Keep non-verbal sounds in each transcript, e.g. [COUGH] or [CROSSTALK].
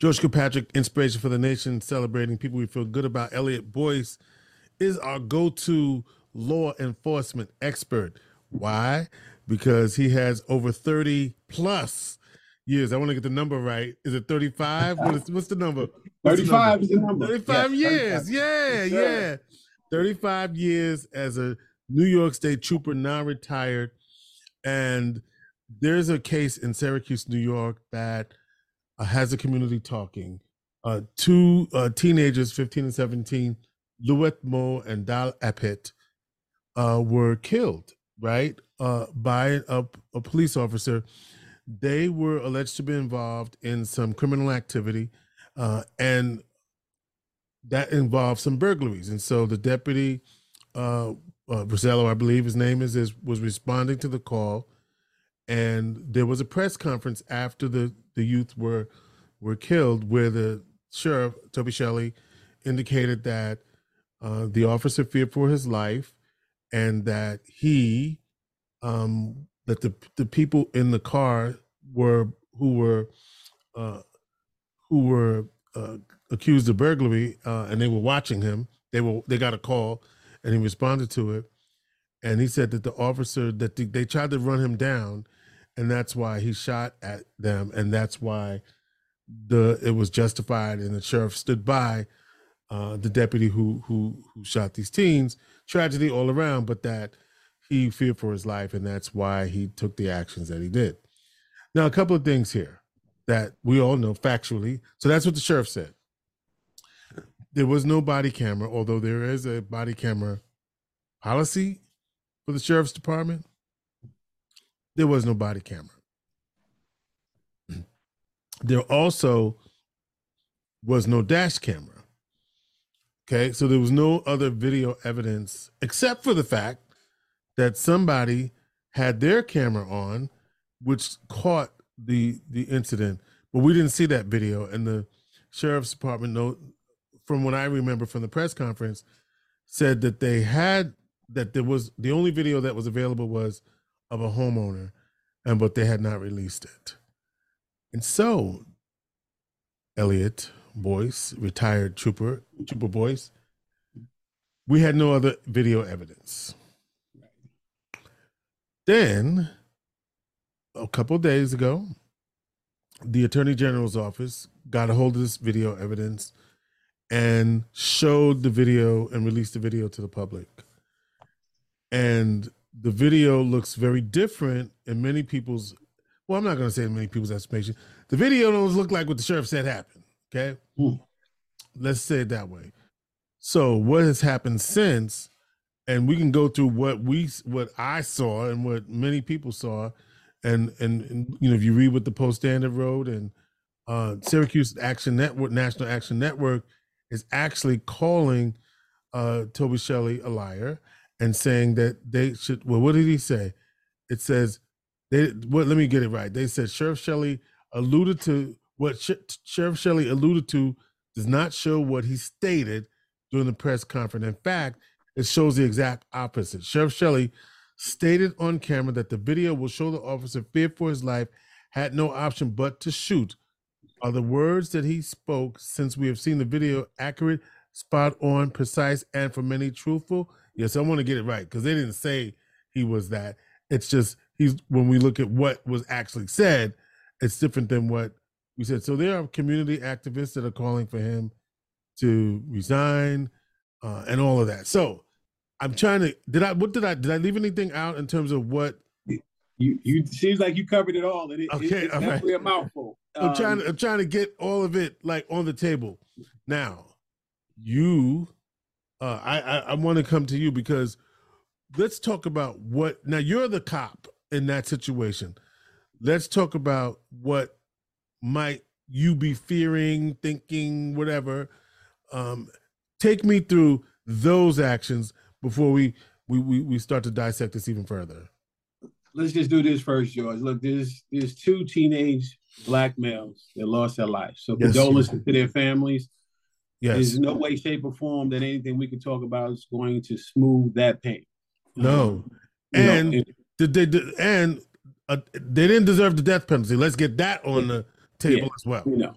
George Kilpatrick, inspiration for the nation, celebrating people we feel good about. Eliot Boyce is our go-to law enforcement expert. Why? Because he has over 30 plus years. I want to get the number right. Is it 35? What is, what's the number? What's 35 is the number. 35 Yes, years. 35. Yeah, Yes, yeah. 35 years as a New York State trooper, now retired. And there's a case in Syracuse, New York, that uh, has a community talking. Uh, two uh, teenagers, 15 and 17, Louet Mo and Dal Epit, uh, were killed, right, uh, by a, a police officer. They were alleged to be involved in some criminal activity, uh, and that involved some burglaries. And so the deputy, uh, I believe his name is, is, was responding to the call, and there was a press conference after the the youth were were killed, where the sheriff Toby Shelley indicated that uh, the officer feared for his life, and that he, um, that the the people in the car were who were uh, who were uh, accused of burglary, uh, and they were watching him. They were they got a call, and he responded to it, and he said that the officer that they, they tried to run him down, and that's why he shot at them, and that's why the it was justified, and the sheriff stood by uh, the deputy who who who shot these teens. Tragedy all around, but that he feared for his life, and that's why he took the actions that he did. Now, a couple of things here that we all know factually. So that's what the sheriff said. There was no body camera, although there is a body camera policy for the sheriff's department. There was no body camera. There also was no dash camera. Okay, so there was no other video evidence except for the fact that somebody had their camera on, which caught the the incident, but we didn't see that video. And the sheriff's department note, from what I remember from the press conference, said that they had that there was the only video that was available was of a homeowner, and but they had not released it. And so, Eliot Boyce, retired trooper, Trooper Boyce, we had no other video evidence. Then, a couple days ago, the Attorney General's office got a hold of this video evidence and showed the video and released the video to the public. And the video looks very different in many people's well, I'm not going to say in many people's estimation. The video don't look like what the sheriff said happened. Okay. Hmm. Let's say it that way. So what has happened since, and we can go through what we what I saw and what many people saw, and and, and you know if you read what the Post Standard wrote and uh, Syracuse Action Network, National Action Network, is actually calling uh, Toby Shelley a liar and saying that they should. Well, what did he say? It says they. What? Let me get it right. They said Sheriff Shelley alluded to what Sh- Sheriff Shelley alluded to does not show what he stated during the press conference. In fact, it shows the exact opposite. Sheriff Shelley stated on camera that the video will show the officer feared for his life, had no option but to shoot. Are the words that he spoke, since we have seen the video, accurate, spot on, precise, and for many truthful? Yes, I want to get it right because they didn't say he was that. It's just he's when we look at what was actually said, it's different than what we said. So there are community activists that are calling for him to resign uh, and all of that. So I'm trying to did I what did I did I leave anything out in terms of what You you seems like you covered it all. And it, Okay, it, it's all right. definitely a mouthful. I'm trying Um, to I'm trying to get all of it like on the table. Now, you uh I I, I want to come to you because let's talk about what now you're the cop in that situation. Let's talk about what might you be fearing, thinking, whatever. Um take me through those actions before we we we, we start to dissect this even further. let's just do this first, George. Look, there's there's two teenage black males that lost their lives. So Yes. condolences to their families. Yes. There's no way, shape, or form that anything we can talk about is going to smooth that pain. No. You know, And did they and uh, they didn't deserve the death penalty. Let's get that on the table Yeah. as well. you know.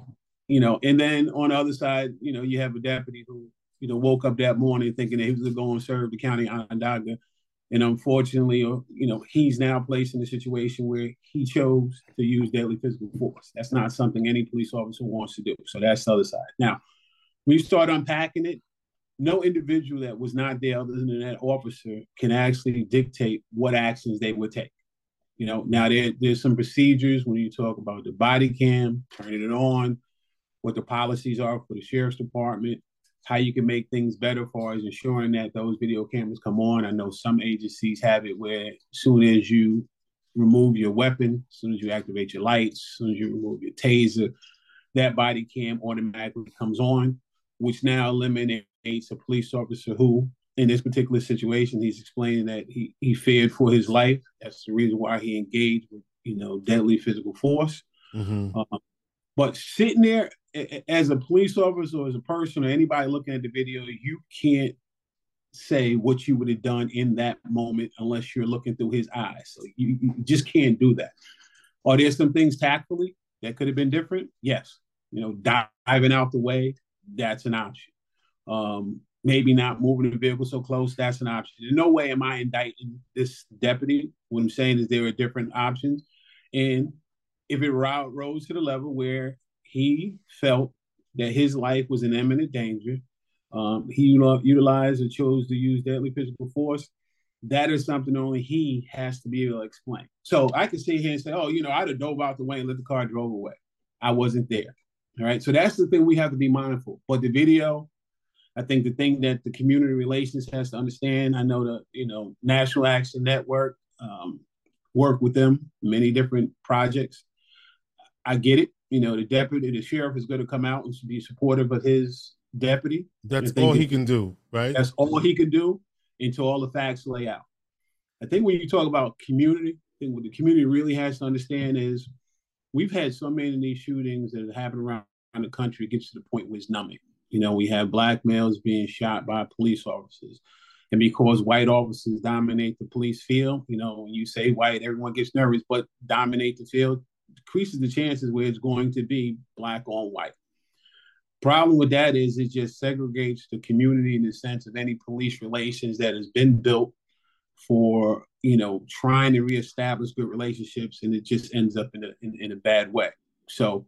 you know, and then on the other side, you know, you have a deputy who, you know, woke up that morning thinking that he was going to go and serve the county Onondaga. And unfortunately, uh, you know, he's now placed in a situation where he chose to use deadly physical force. That's not something any police officer wants to do. So that's the other side. Now, when you start unpacking it, no individual that was not there other than that officer can actually dictate what actions they would take. You know, now there, there's some procedures when you talk about the body cam, turning it on, what the policies are for the sheriff's department, how you can make things better for as ensuring that those video cameras come on. I know some agencies have it where as soon as you remove your weapon, as soon as you activate your lights, as soon as you remove your taser, that body cam automatically comes on, which now eliminates a police officer who, in this particular situation, he's explaining that he, he feared for his life. That's the reason why he engaged with, you know, deadly physical force. Mm-hmm. Um, but sitting there as a police officer or as a person or anybody looking at the video, you can't say what you would have done in that moment unless you're looking through his eyes. So you, you just can't do that. Are there some things tactfully that could have been different? Yes. You know, diving out the way, that's an option. Um, maybe not moving the vehicle so close, that's an option. In no way am I indicting this deputy. What I'm saying is there are different options. And if it rose to the level where he felt that his life was in imminent danger, um, he utilized or chose to use deadly physical force. That is something only he has to be able to explain. So I could sit here and say, "Oh, you know, I'd have dove out the way and let the car drove away. I wasn't there." All right. So that's the thing we have to be mindful. But the video, I think the thing that the community relations has to understand. I know the you know National Action Network um, work with them many different projects. I get it. You know, the deputy, the sheriff is going to come out and be supportive of his deputy. That's all he can do, right? That's all he can do until all the facts lay out. I think when you talk about community, I think what the community really has to understand is we've had so many of these shootings that have happened around, around the country. Gets to the point where it's numbing. You know, we have black males being shot by police officers. And because white officers dominate the police field, you know, when you say white, everyone gets nervous, but dominate the field, decreases the chances where it's going to be black on white. Problem with that is it just segregates the community in the sense of any police relations that has been built for you know trying to reestablish good relationships, and it just ends up in a in, in a bad way. So,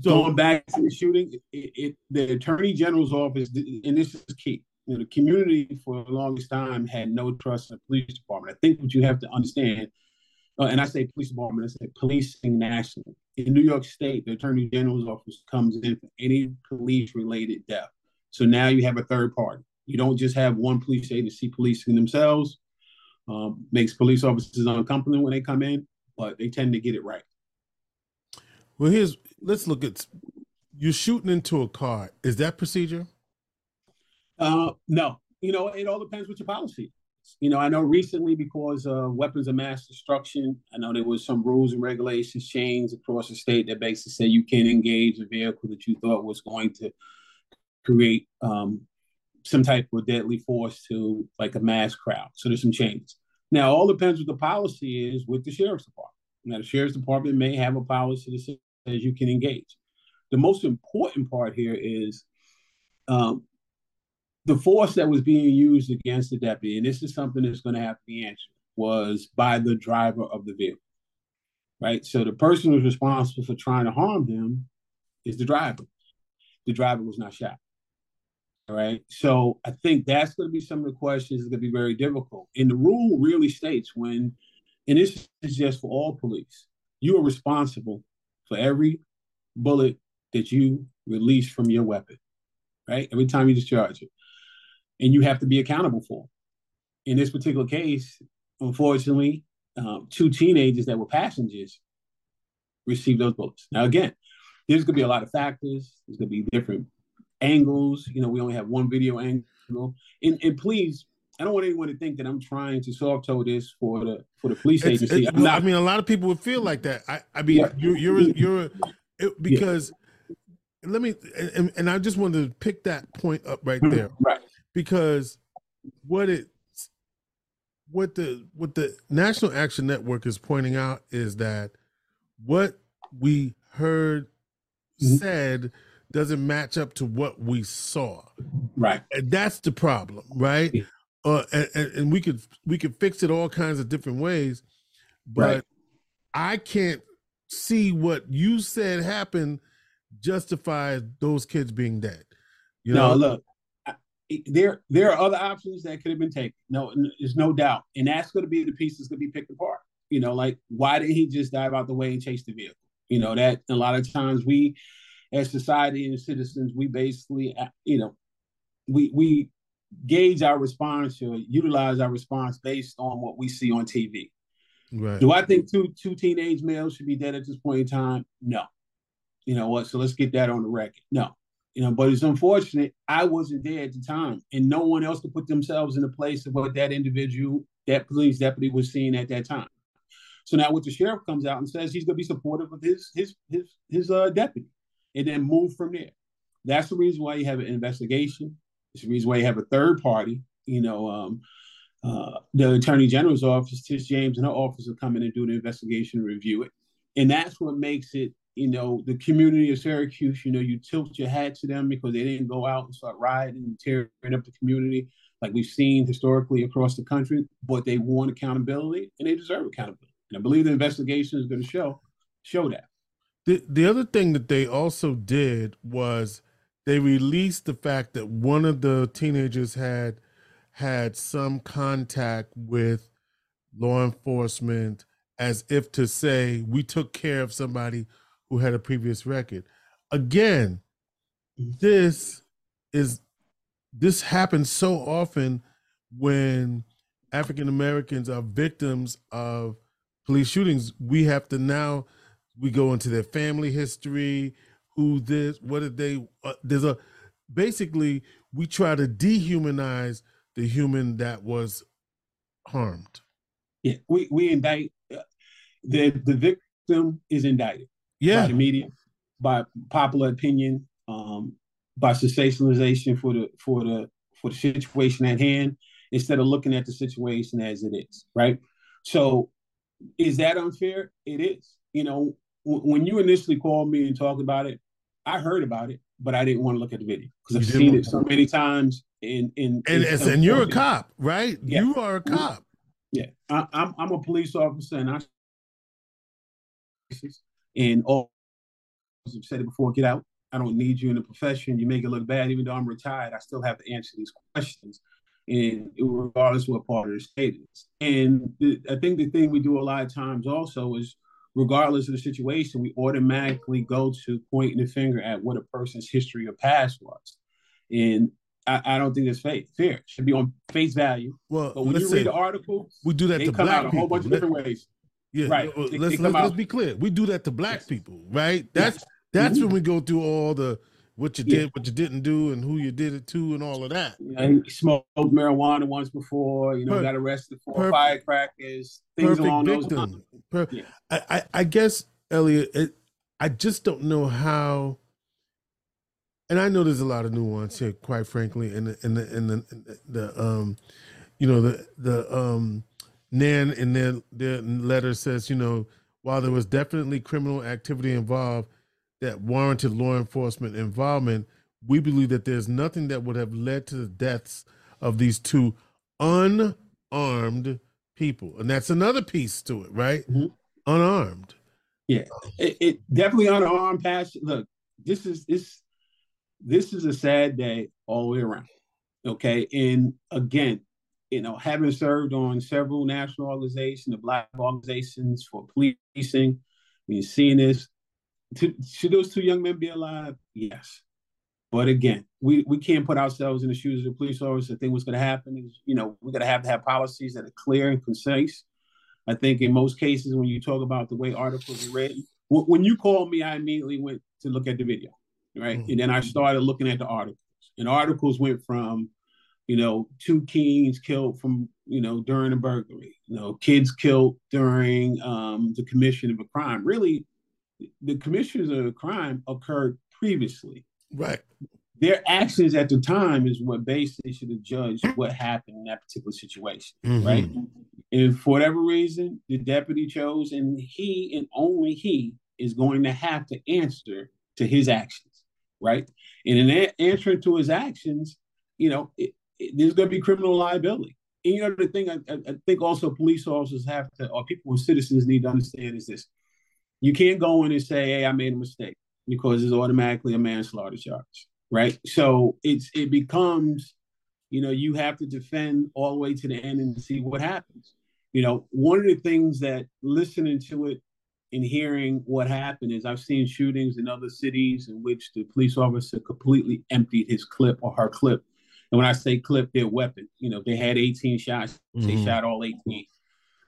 so going back to the shooting, it, it, the attorney general's office, and this is key. You know, the community for the longest time had no trust in the police department. I think what you have to understand uh, and I say police department, I say policing nationally. In New York State, the Attorney General's office comes in for any police related death. So now you have a third party. You don't just have one police agency policing themselves. Um, makes police officers uncomfortable when they come in, but they tend to get it right. Well, here's let's look at you're shooting into a car. Is that procedure? Uh, no. You know, it all depends what your policy is. you know, I know recently because of weapons of mass destruction, I know there was some rules and regulations changed across the state that basically say you can't engage a vehicle that you thought was going to create um, some type of deadly force to like a mass crowd. So there's some changes. Now, all depends what the policy is with the sheriff's department. Now, the sheriff's department may have a policy that you can engage. The most important part here is um, the force that was being used against the deputy, and this is something that's going to have to be answered, was by the driver of the vehicle. Right? So the person who's responsible for trying to harm him is the driver. The driver was not shot. All right. So I think that's going to be some of the questions that's going to be very difficult. And the rule really states when, and this is just for all police, you are responsible for every bullet that you release from your weapon, right? Every time you discharge it and you have to be accountable for. In this particular case, unfortunately, um, two teenagers that were passengers received those bullets. Now, again, there's going to be a lot of factors. There's going to be different angles. You know, we only have one video angle. And, and please, I don't want anyone to think that I'm trying to soft toe this for the for the police it's, agency. It's, not, I mean, a lot of people would feel like that. I, I mean, yeah. you're you're you're it, because yeah. let me and, and I just wanted to pick that point up right there. Right because what it what the what the National Action Network is pointing out is that what we heard mm-hmm. said doesn't match up to what we saw. Right. And that's the problem, right? Uh, and, and, we could we could fix it all kinds of different ways, but Right. I can't see what you said happened justifies those kids being dead. You no, know, look, I- there there are other options that could have been taken. No, there's no doubt, and that's going to be the pieces to be picked apart. You know, like why didn't he just dive out the way and chase the vehicle? You know, that a lot of times we, as society and citizens, we basically, uh, you know, we we gauge our response or utilize our response based on what we see on TV. right? Do I think two two teenage males should be dead at this point in time? No. You know what? So let's get that on the record. No. You know, but it's unfortunate. I wasn't there at the time, and no one else could put themselves in the place of what that individual, that police deputy, was seeing at that time. So now, what the sheriff comes out and says he's going to be supportive of his his his his uh, deputy, and then move from there. That's the reason why you have an investigation. It's the reason why you have a third party. You know, um, uh, the attorney general's office, Tish James, and her office will come in and do the investigation and review it. And that's what makes it, you know, the community of Syracuse, you know, you tilt your hat to them because they didn't go out and start rioting and tearing up the community like we've seen historically across the country, but they want accountability and they deserve accountability. And I believe the investigation is going to show show that. The the other thing that they also did was they released the fact that one of the teenagers had had some contact with law enforcement as if to say we took care of somebody who had a previous record. Again, this is this happens so often when African Americans are victims of police shootings. We have to now we go into their family history, who this, what did they? Uh, there's a basically we try to dehumanize the human that was harmed. Yeah, we we indict uh, the the victim is indicted. by Yeah, the media, by popular opinion, um, by sensationalization for the for the for the situation at hand, instead of looking at the situation as it is, right? So, is that unfair? It is. You know, when you initially called me and talked about it, I heard about it, but I didn't want to look at the video because I've seen it so many times. And and and it's and, and you're a cop, right? Yeah. You are a cop. Yeah, I, I'm I'm a police officer, and I and all I've said it before. Get out. I don't need you in the profession. You make it look bad. Even though I'm retired, I still have to answer these questions, and regardless of what part of the state is. And the, I think the thing we do a lot of times also is, regardless of the situation, we automatically go to pointing the finger at what a person's history or past was, and I, I don't think that's fair. Fair It should be on face value. Well, But when you read the article, we do that they to come black out a people. whole bunch of different ways. Yeah, Right. let's they come let's, let's be clear. We do that to black Yes. people, right? That's Yes. that's Mhm. when we go through all the what you Yeah. did, what you didn't do, and who you did it to, and all of that. Know, he smoked marijuana once before, you know, got arrested for firecrackers, things Perfect along those lines. victim. Per- Yeah. I, I I guess Eliot, it, I just don't know how. And I know there's a lot of nuance here, quite frankly, in the in the in the, in the, the um, you know the the um, Nan in their their letter says, you know, while there was definitely criminal activity involved that warranted law enforcement involvement, we believe that there's nothing that would have led to the deaths of these two unarmed people, and that's another piece to it, right? Mhm. Unarmed. It, it definitely unarmed passion. Look, this is this this is a sad day all the way around. Okay, and again, you know, having served on several national organizations, the black organizations for policing, you're seeing this, to, should those two young men be alive? Yes. But again, we, we can't put ourselves in the shoes of the police officer. I think what's going to happen is, you know, we're going to have to have policies that are clear and concise. I think in most cases, when you talk about the way articles are written, wh- when you called me, I immediately went to look at the video, right? Mhm. And then I started looking at the articles. And articles went from, you know, two kings killed from, you know, during a burglary, you know, kids killed during um, the commission of a crime. Really, the commissions of a crime occurred previously. Right. Their actions at the time is what basically should have judged what happened in that particular situation, Mhm. right? And for whatever reason, the deputy chose, and he and only he is going to have to answer to his actions. right? And in a- answering to his actions, you know, it, it, there's going to be criminal liability. And you know, the thing I, I think also police officers have to, or people, with citizens need to understand is this: you can't go in and say, "Hey, I made a mistake," because it's automatically a manslaughter charge, right? So it's it becomes, you know, you have to defend all the way to the end and see what happens. You know, one of the things that listening to it and hearing what happened is I've seen shootings in other cities in which the police officer completely emptied his clip or her clip. And when I say clip, their weapon, you know, they had 18 shots, mm-hmm. they shot all 18.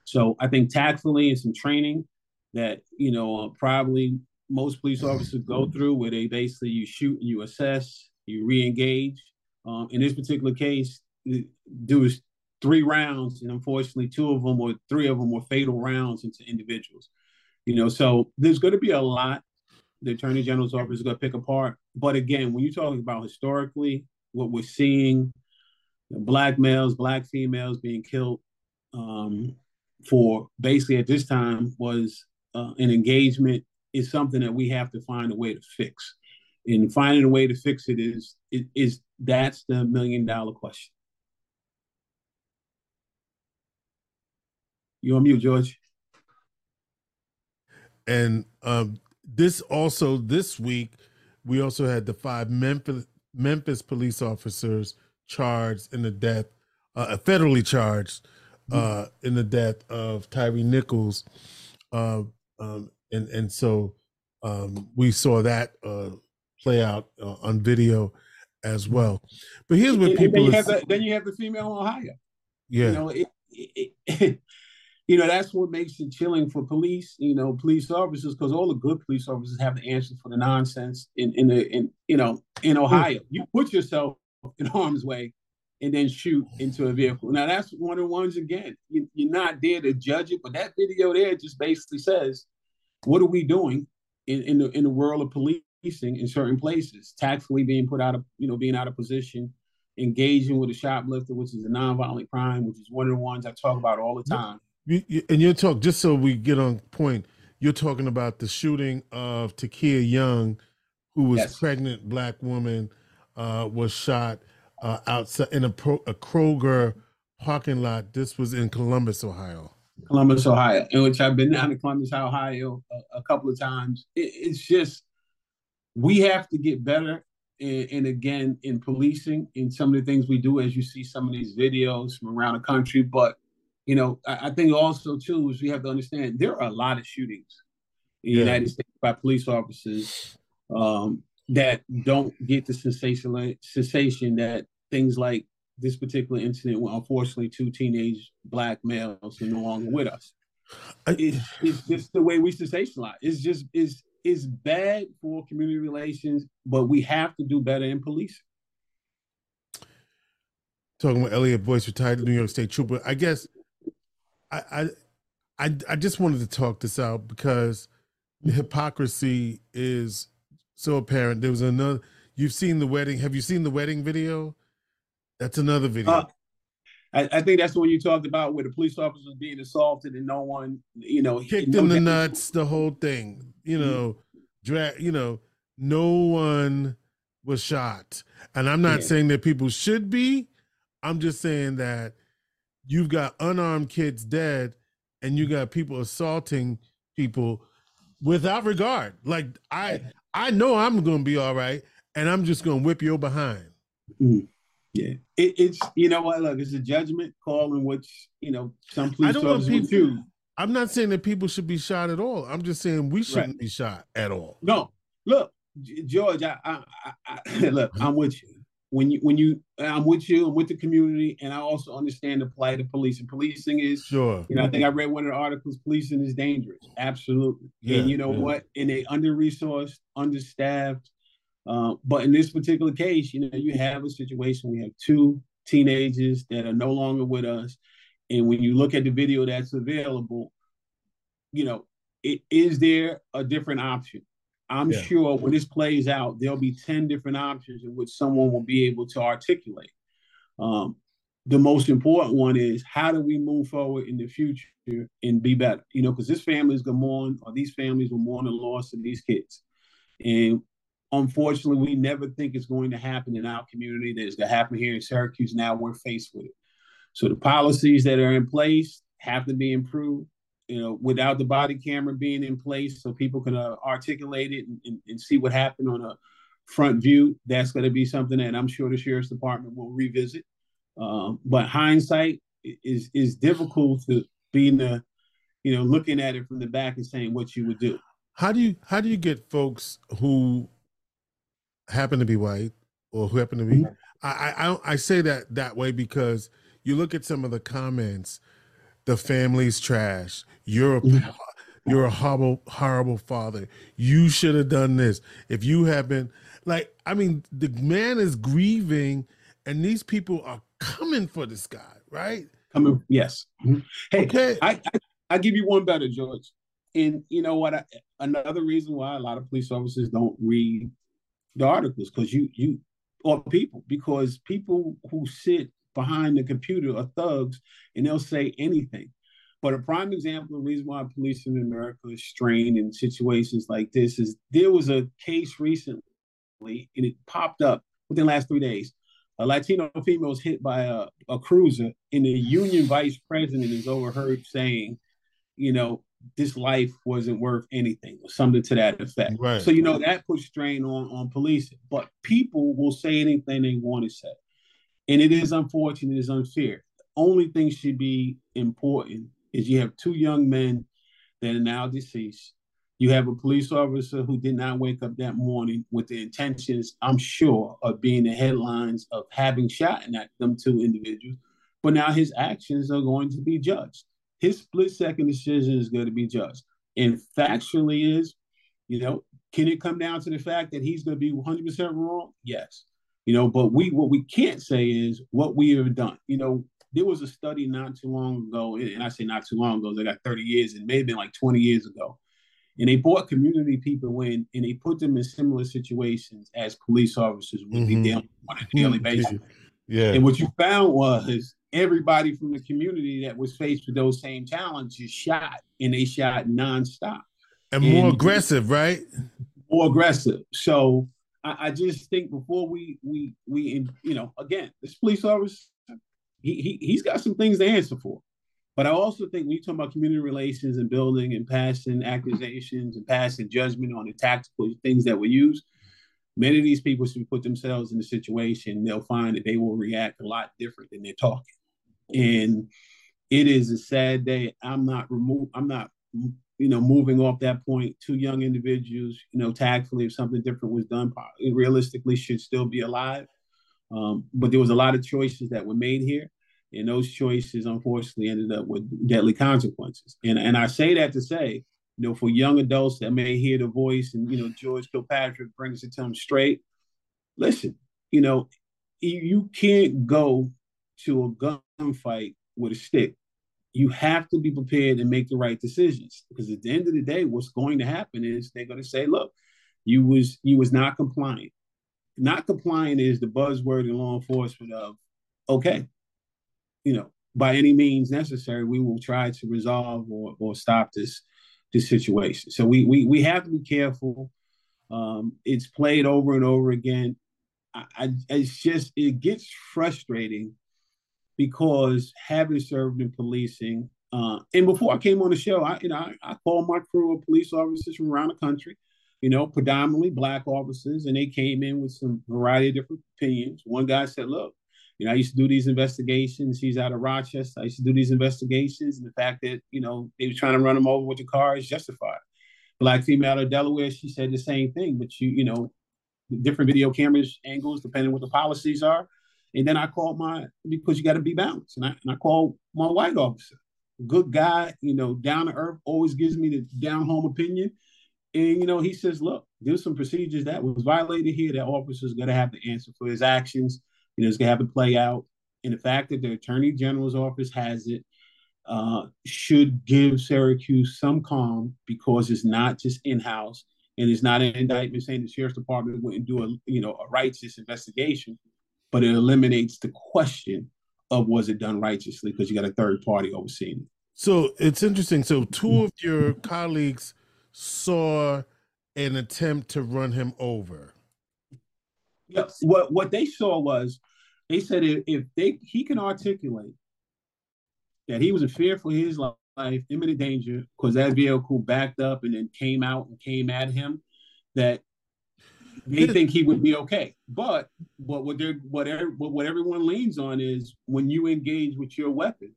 So I think tactfully and some training that, you know, uh, probably most police officers go through where they basically you shoot and you assess, you re-engage. Um, in this particular case, was three rounds, and unfortunately, two of them or three of them were fatal rounds into individuals. You know, so there's going to be a lot the Attorney General's office is going to pick apart. But again, when you're talking about historically, what we're seeing, black males, black females being killed um, for basically at this time was uh, an engagement is something that we have to find a way to fix. And finding a way to fix it is that's the million dollar question. You on mute, George? And um, this also this week, we also had the five Memphis Memphis police officers charged in the death, uh, federally charged uh, in the death of Tyre Nichols, uh, um, and and so um, we saw that uh, play out uh, on video as well. But here's what people then you, have the, then you have the female Ohio. Yeah, you know, it, it, it, [LAUGHS] you know, that's what makes it chilling for police, you know, police officers, because all the good police officers have the answers for the nonsense in in the in you know in Ohio. You put yourself in harm's way and then shoot into a vehicle. Now that's one of the ones again. You, you're not there to judge it, but that video there just basically says, what are we doing in, in the in the world of policing in certain places? Tactfully being put out of you know being out of position, engaging with a shoplifter, which is a nonviolent crime, which is one of the ones I talk about all the time. You, you, and you're talking just so we get on point. You're talking about the shooting of Ta'Kiya Young, who was yes. pregnant black woman, uh, was shot uh, outside in a, Pro, a Kroger parking lot. This was in Columbus, Ohio. Columbus, Ohio, in which I've been down to Columbus, Ohio, a, a couple of times. It, it's just we have to get better and, and, again in policing in some of the things we do as you see some of these videos from around the country but you know, I, I, think also too is we have to understand there are a lot of shootings in the. United States by police officers um, that don't get the sensation sensation that things like this particular incident, where unfortunately two teenage black males are no longer with us. It's, it's just the way we sensationalize. It's just is is bad for community relations, but we have to do better in policing talking about Eliot Boyce, retired New York State Trooper. I guess I, I, I just wanted to talk this out because the hypocrisy is so apparent. There was another. You've seen the wedding. Have you seen the wedding video? That's another video. Uh, I, I, think that's the one you talked about, where the police officer was being assaulted and no one, you know, kicked in the nuts, the whole thing. You mm-hmm. know, mm-hmm. drag. You know, no one was shot, and I'm not yeah. saying that people should be. I'm just saying that you've got unarmed kids dead and you got people assaulting people without regard. Like I I know I'm gonna be all right, and I'm just gonna whip your behind. Mm. Yeah, it, it's you know what? Look, it's a judgment call in which you know some police officers people, choose. I'm not saying that people should be shot at all. I'm just saying we shouldn't right. be shot at all. No, look, George, I, I, I, I [LAUGHS] look, I'm with you when you when you I'm with you, I'm with the community, and I also understand the plight of police. And policing is sure. You know, I think I read one of the articles. Policing is dangerous, absolutely. Yeah, and you know yeah. what? And they under resourced, understaffed. Uh, but in this particular case, you know, you have a situation. We have two teenagers that are no longer with us, and when you look at the video that's available, you know, it, is there a different option? I'm yeah. sure when this plays out, there'll be 10 different options in which someone will be able to articulate. Um, the most important one is how do we move forward in the future and be better? You know, because this family is going to mourn, or these families will mourn the loss of these kids. And unfortunately, we never think it's going to happen in our community. That it's going to happen here in Syracuse. Now we're faced with it. So the policies that are in place have to be improved. You know, without the body camera being in place, so people can uh, articulate it and, and, and see what happened on a front view. That's going to be something that I'm sure the sheriff's department will revisit. Um, but hindsight is is difficult to be in the, you know, looking at it from the back and saying what you would do. How do you how do you get folks who happen to be white or who happen to be? I I I say that that way because you look at some of the comments. The family's trash. You're a you're a horrible horrible father. You should have done this. If you have been like, I mean, the man is grieving, and these people are coming for this guy, right? Coming, yes. Mhm. Hey, Okay. I, I I give you one better, George. And you know what? I, another reason why a lot of police officers don't read the articles because you you or people because people who sit behind the computer are thugs and they'll say anything. But a prime example of the reason why police in America is strained in situations like this is there was a case recently and it popped up within the last three days. A Latino female was hit by a, a cruiser, and the union vice president is overheard saying, you know, this life wasn't worth anything, or something to that effect. Right. So, you know, that puts strain on, on policing. But people will say anything they want to say. And it is unfortunate, it is unfair. The only thing should be important is you have two young men that are now deceased. You have a police officer who did not wake up that morning with the intentions, I'm sure, of being the headlines of having shot at them two individuals. But now his actions are going to be judged. His split second decision is going to be judged. And factually is, you know, can it come down to the fact that he's going to be 100% wrong? Yes. You know, but we what we can't say is what we have done. You know, there was a study not too long ago, and I say not too long ago, they got 30 years, it may have been like 20 years ago. And they brought community people in and they put them in similar situations as police officers would be Mhm. dealing with on a daily basis. Yeah. And what you found was everybody from the community that was faced with those same challenges shot, and they shot nonstop, And more aggressive, right? more aggressive. So I, I just think before we we we you know again this police officer he, he he's got some things to answer for. But I also think when you talk about community relations and building and passing accusations and passing judgment on the tactical things that were used, many of these people should put themselves in a situation, they'll find that they will react a lot different than they're talking. And it is a sad day. I'm not remove. I'm not, you know, moving off that point. Two young individuals, you know, tactfully, if something different was done, realistically should still be alive. Um, but there was a lot of choices that were made here, and those choices unfortunately ended up with deadly consequences. And and I say that to say, you know, for young adults that may hear the voice, and you know, George Kilpatrick brings it to them straight. Listen, you know, you, can't go to a gunfight with a stick. You have to be prepared and make the right decisions because at the end of the day, what's going to happen is they're going to say, "Look, you was you was not compliant." Not compliant is the buzzword in law enforcement of, okay, you know, by any means necessary, we will try to resolve or, or stop this this situation. So we we we have to be careful. Um, it's played over and over again. I, I it's just it gets frustrating because having served in policing, uh, and before I came on the show, I you know I, I called my crew of police officers from around the country, you know, predominantly black officers, and they came in with some variety of different opinions. One guy said, "Look, you know, I used to do these investigations. He's out of Rochester. I used to do these investigations, and the fact that you know they were trying to run him over with the car is justified." Black female out of Delaware, she said the same thing, but you you know, different video cameras angles depending what the policies are. And then I called my because you got to be balanced, and I and I called my white officer, good guy, you know, down to earth, always gives me the down home opinion. And you know, he says, look, there's some procedures that was violated here. That officer's gonna have to answer for his actions. You know, it's gonna have to play out. And the fact that the attorney general's office has it uh, should give Syracuse some calm because it's not just in house and it's not an indictment saying the sheriff's department wouldn't do a you know a righteous investigation, but it eliminates the question of was it done righteously because you got a third party overseeing it. So it's interesting. So two of your colleagues saw an attempt to run him over. Yeah, what what they saw was they said if, if they he can articulate that he was in fear for his life, imminent danger, because that vehicle backed up and then came out and came at him, that they think he would be okay. But but what they're whatever what everyone leans on is when you engage with your weapon,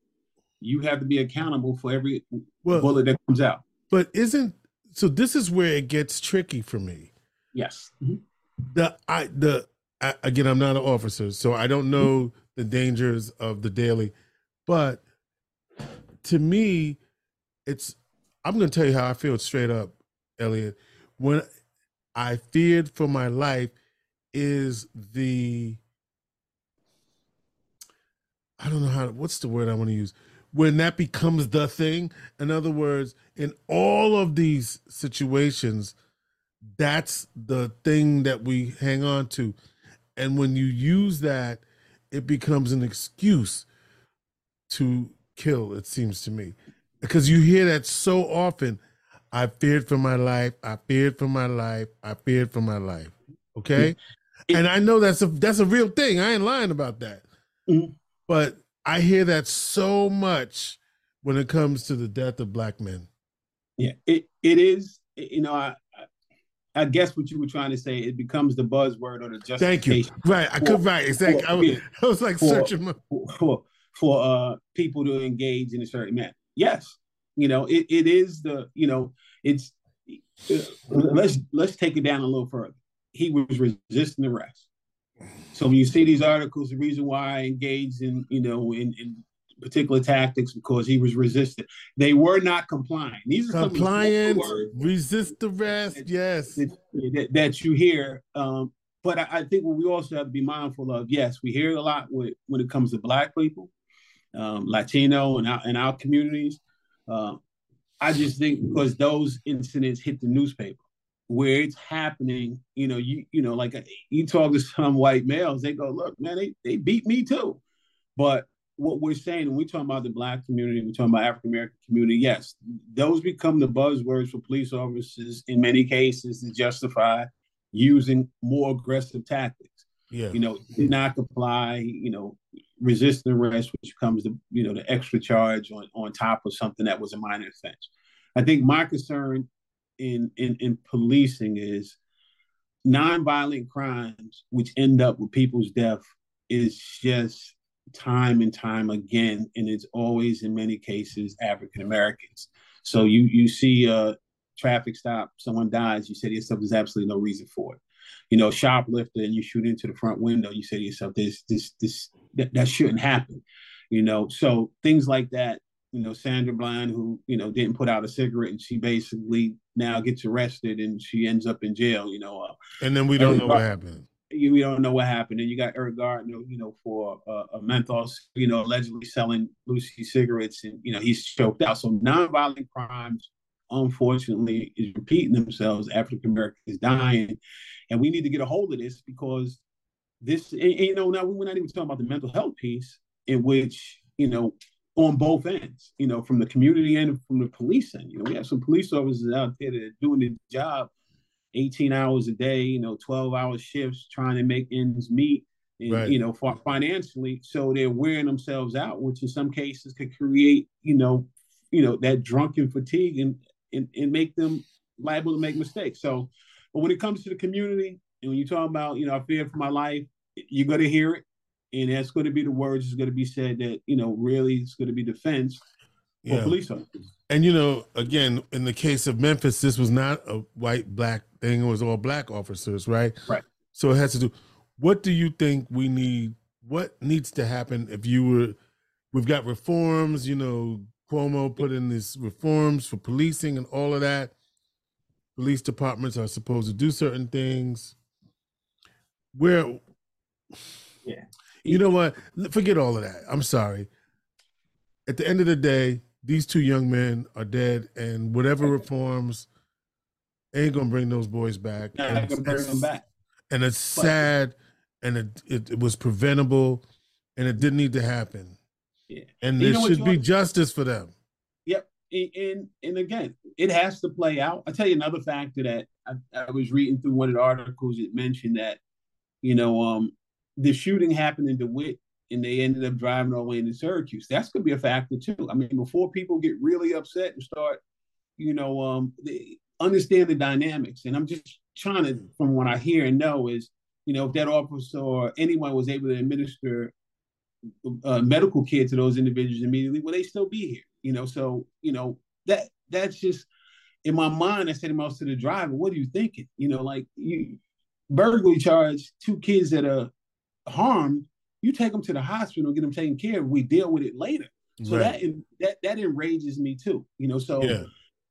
you have to be accountable for every well, bullet that comes out. But isn't so? This is where it gets tricky for me. Yes. Mm-hmm. The I the again, I'm not an officer, so I don't know the dangers of the daily, but to me, it's. I'm to tell you how I feel straight up, Eliot. When I feared for my life, is the I don't know how what's the word I want to use when that becomes the thing. In other words, in all of these situations, that's the thing that we hang on to. And when you use that, it becomes an excuse to kill, it seems to me. Because you hear that so often. I feared for my life. I feared for my life. I feared for my life. Okay. and I know that's a that's a real thing. I ain't lying about that. Mm-hmm. But I hear that so much when it comes to the death of black men. Yeah, it it is. You know, I I guess what you were trying to say, it becomes the buzzword or the justification. Thank you. Right, I could right exactly. For, I, was, [LAUGHS] I was like for, searching for for uh people to engage in a certain manner. Yes, you know, it, it is the you know it's uh, let's let's take it down a little further. He was resisting arrest. So when you see these articles, the reason why I engaged in you know in, in particular tactics because he was resistant. They were not complying. These are compliant, resist the rest. Yes, that, that you hear. Um, but I, I, think what we also have to be mindful of. Yes, we hear a lot with, when it comes to Black people, um, Latino, and our, and our communities. Uh, I just think because those incidents hit the newspaper where it's happening, you know, you you know, like you talk to some white males, they go, look, man, they, they beat me too. But what we're saying, when we talk about the black community, we're talking about African American community, yes, those become the buzzwords for police officers in many cases to justify using more aggressive tactics. Yeah. You know, did not comply, you know, resisting arrest, which comes to, you know, the extra charge on, on top of something that was a minor offense. I think my concern in in, in policing is nonviolent crimes which end up with people's death is just time and time again, and it's always in many cases African Americans. So you you see a traffic stop, someone dies, you say to yourself, there's absolutely no reason for it. You know, shoplifter, and you shoot into the front window, you say to yourself, this this this that, that shouldn't happen. You know, so things like that. You know, Sandra Bland, who you know didn't put out a cigarette, and she basically now gets arrested, and she ends up in jail. You know, uh, and then we don't know what happened you, we don't know what happened. And you got Eric Gardner, you know, for uh, a menthol, you know, allegedly selling loosie cigarettes, and you know he's choked out. So nonviolent crimes, unfortunately, is repeating themselves. African Americans dying, and we need to get a hold of this because this, and, and, you know, now we're not even talking about the mental health piece, in which you know on both ends, you know, from the community and from the police end. You know, we have some police officers out there that are doing the job 18 hours a day, you know, 12 hour shifts trying to make ends meet, and, right. you know, financially. So they're wearing themselves out, which in some cases could create, you know, you know, that drunken fatigue and, and, and make them liable to make mistakes. So, but when it comes to the community, and when you talk about, you know, I fear for my life, you're going to hear it. And that's going to be the words that's going to be said that, you know, really it's going to be defense yeah. police officers. And you know, again, in the case of Memphis, this was not a white black thing; it was all black officers, right? Right. So it has to do. What do you think we need? What needs to happen if you were? We've got reforms. You know, Cuomo put in these reforms for policing and all of that. Police departments are supposed to do certain things. Where, yeah, you know what? Forget all of that. I'm sorry. At the end of the day, these two young men are dead, and whatever reforms ain't gonna bring those boys back. And gonna bring them back. And it's sad, and it, it, it was preventable, and it didn't need to happen. Yeah, and there should be justice for them. Yep, and and and again, it has to play out. I'll tell you another factor that I, I was reading through one of the articles. It mentioned that You know, um, the shooting happened in DeWitt and they ended up driving all the way into Syracuse. That's gonna be a factor too. I mean, before people get really upset and start, you know, um, understand the dynamics. And I'm just trying to, from what I hear and know, is you know, if that officer or anyone was able to administer uh, medical care to those individuals immediately, will they still be here? You know, so you know that that's just in my mind. I said to myself to the driver, "What are you thinking?" You know, like you burglary charge two kids that are harmed. You take them to the hospital, and get them taken care of. We deal with it later. So right. that that that enrages me too. You know, so yeah.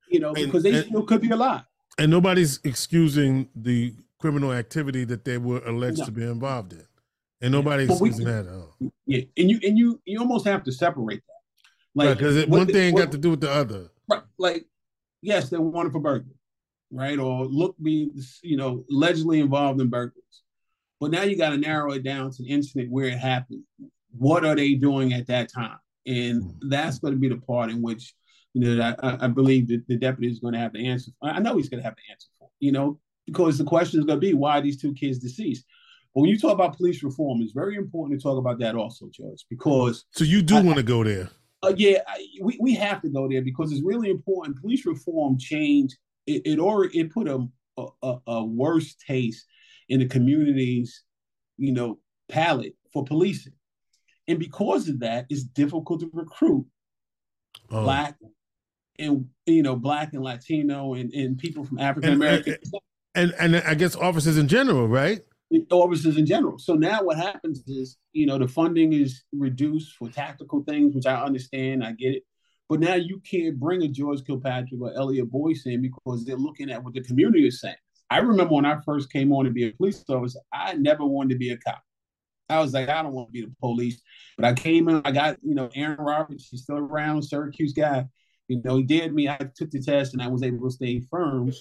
you know because they and, still could be alive. And nobody's excusing the criminal activity that they were alleged no. to be involved in. And nobody's excusing that at all. Yeah, and you and you you almost have to separate that. Like because right, one thing what, got to do with the other. Right. Like, yes, they wanted for burglary, right? Or look be you know, allegedly involved in burglaries. But now you got to narrow it down to the incident where it happened. What are they doing at that time? And mm-hmm. that's going to be the part in which, you know, I, I believe that the deputy is going to have the answer. for. I know he's going to have the answer for, you know, because the question is going to be why these two kids deceased. But when you talk about police reform, it's very important to talk about that also, George, because. So you do want to go there? Uh, yeah, I, we, we have to go there because it's really important. Police reform change it, it already it put a, a, a worse taste in the community's you know palate for policing, and because of that, it's difficult to recruit oh. black and you know black and Latino and, and people from African American and, and, and I guess officers in general, right? officers in general. So now what happens is, you know, the funding is reduced for tactical things, which I understand, I get it. But now you can't bring a George Kilpatrick or Eliot Boyce in because they're looking at what the community is saying. I remember when I first came on to be a police officer, I never wanted to be a cop. I was like, I don't want to be the police. But I came in, I got, you know, Aaron Roberts, he's still around, Syracuse guy. You know, he did me. I took the test and I was able to stay firm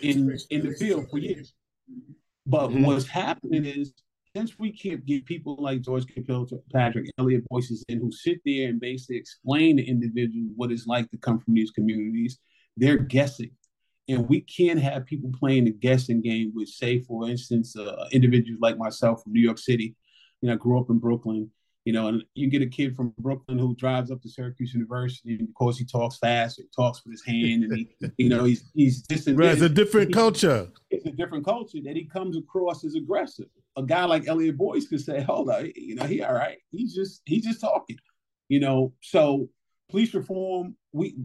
in, in the field for years. But mm-hmm. what's happening is since we can't get people like George Patrick, Eliot Boyces in who sit there and basically explain to individuals what it's like to come from these communities, they're guessing. And we can't have people playing the guessing game with, say, for instance, uh, individuals like myself from New York City. You know, I grew up in Brooklyn you know, and you get a kid from Brooklyn who drives up to Syracuse University, and of course he talks fast, he talks with his hand, and he, [LAUGHS] you know, he's he's just right, it's a different he, [LAUGHS] culture. It's a different culture that he comes across as aggressive. A guy like Eliot Boyce could say, "Hold on, you know, he all right. He's just he's just talking." You know, so police reform. We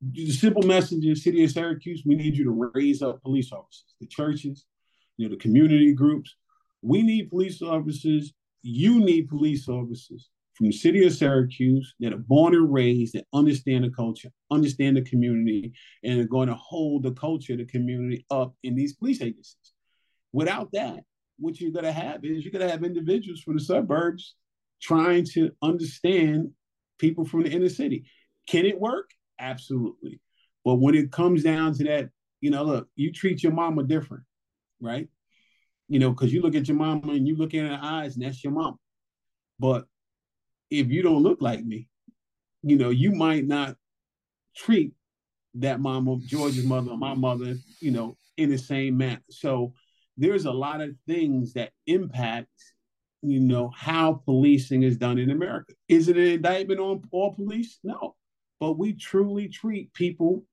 the simple message the city of Syracuse: we need you to raise up police officers, the churches, you know, the community groups. We need police officers you need police officers from the city of Syracuse that are born and raised, that understand the culture, understand the community, and are going to hold the culture the community up in these police agencies. Without that, what you're going to have is you're going to have individuals from the suburbs trying to understand people from the inner city. Can it work? Absolutely. But when it comes down to that, you know, look, you treat your mama different, right? you know, because you look at your mama and you look in her eyes, and that's your mom. But if you don't look like me, you know, you might not treat that mama, George's mother, my mother, you know, in the same manner. So there's a lot of things that impact, you know, how policing is done in America. Is it an indictment on all police? No. But we truly treat people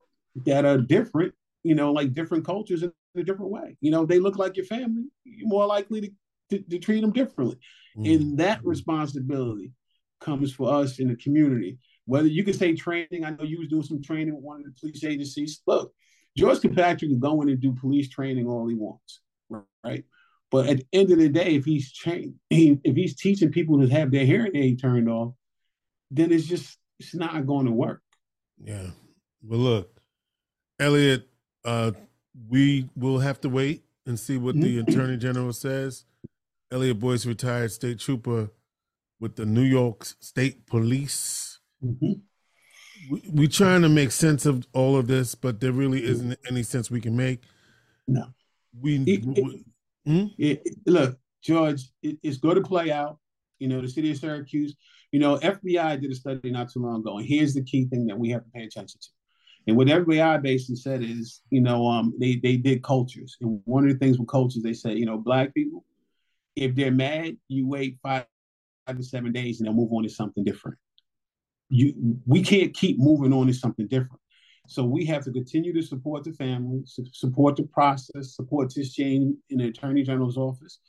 that are different, you know, like different cultures in a different way. You know, they look like your family, you're more likely to, to, to treat them differently. Mm-hmm. And that responsibility comes for us in the community. Whether you can say training, I know you was doing some training with one of the police agencies. Look, George Kilpatrick can go in and do police training all he wants, right? But at the end of the day, if he's trained, if he's teaching people to have their hearing aid turned off, then it's just it's not going to work. Yeah. Well, look, Eliot, uh, we will have to wait and see what the mm-hmm. attorney general says. Eliot Boyce, retired state trooper with the New York State Police. Mm-hmm. We, we trying to make sense of all of this, but there really isn't any sense we can make. No, we, it, we hmm? it, look, George. it's going to play out. You know, the city of Syracuse. You know, FBI did a study not too long ago, and here's the key thing that we have to pay attention to. And what FBI basically said is, you know, um, they they did cultures, and one of the things with cultures, they said, you know, black people, If they're mad, you wait five, five to seven days and they'll move on to something different. You we can't keep moving on to something different. So we have to continue to support the family, support the process, support this change in the Attorney General's office.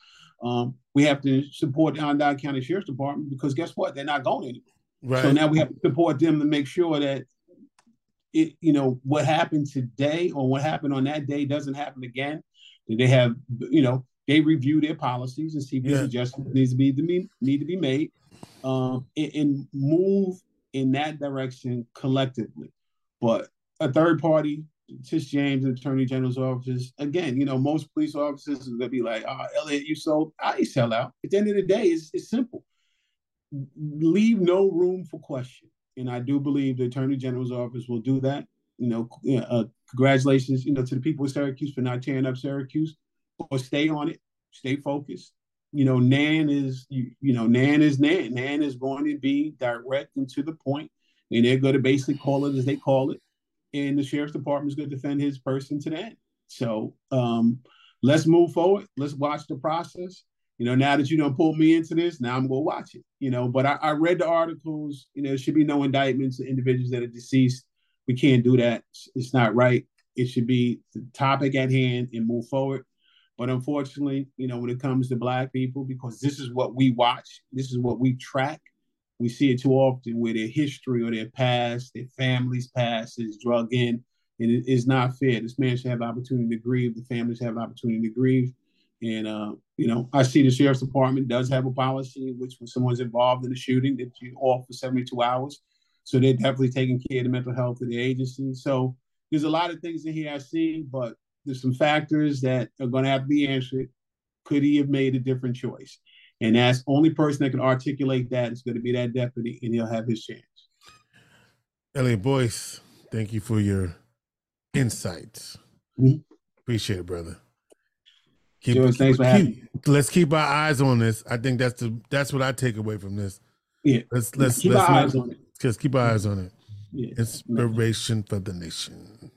Um, we have to support the Onondaga County Sheriff's Department because guess what? They're not going anywhere. Right. So now we have to support them to make sure that it, you know, what happened today or what happened on that day doesn't happen again. That they have, you know, they review their policies and see if Yeah. adjustments needs to be to be need to be made, um, and, and move in that direction collectively. But a third party, Tish James, Attorney General's office, again, you know, most police officers are gonna be like, "Ah, Eliot, you sold." I sell out. At the end of the day, it's, it's simple. Leave no room for question, and I do believe the Attorney General's office will do that. You know, uh, congratulations, you know, to the people of Syracuse for not tearing up Syracuse, or stay on it, stay focused. You know, Nan is you, you know, Nan is Nan. Nan is going to be direct and to the point, and they're going to basically call it as they call it and the sheriff's department is going to defend his person to the end. So um, let's move forward. Let's watch the process. You know, now that you don't pull me into this, now I'm going to watch it. You know, but I, I read the articles. You know, there should be no indictments of individuals that are deceased. We can't do that. It's, it's not right. It should be the topic at hand and move forward. But unfortunately, you know, when it comes to black people, because this is what we watch, this is what we track, we see it too often where their history or their past, their family's past is drug in. And it is not fair. This man should have opportunity to grieve. The families have opportunity to grieve. And uh, you know, I see the sheriff's department does have a policy in which when someone's involved in a shooting, that you off for 72 hours. So they're definitely taking care of the mental health of the agency. So there's a lot of things in here I see, but there's some factors that are going to have to be answered. Could he have made a different choice? And that's only person that can articulate that is going to be that deputy, and he'll have his chance. Eliot Boyce, thank you for your insights. Mhm. Appreciate it, brother. Keep, thanks for having keep- Let's keep our eyes on this. I think that's the that's what I take away from this. Yeah. Let's let's Keep let's our not- eyes on it. Just keep our eyes on it. Yeah. Inspiration for the nation.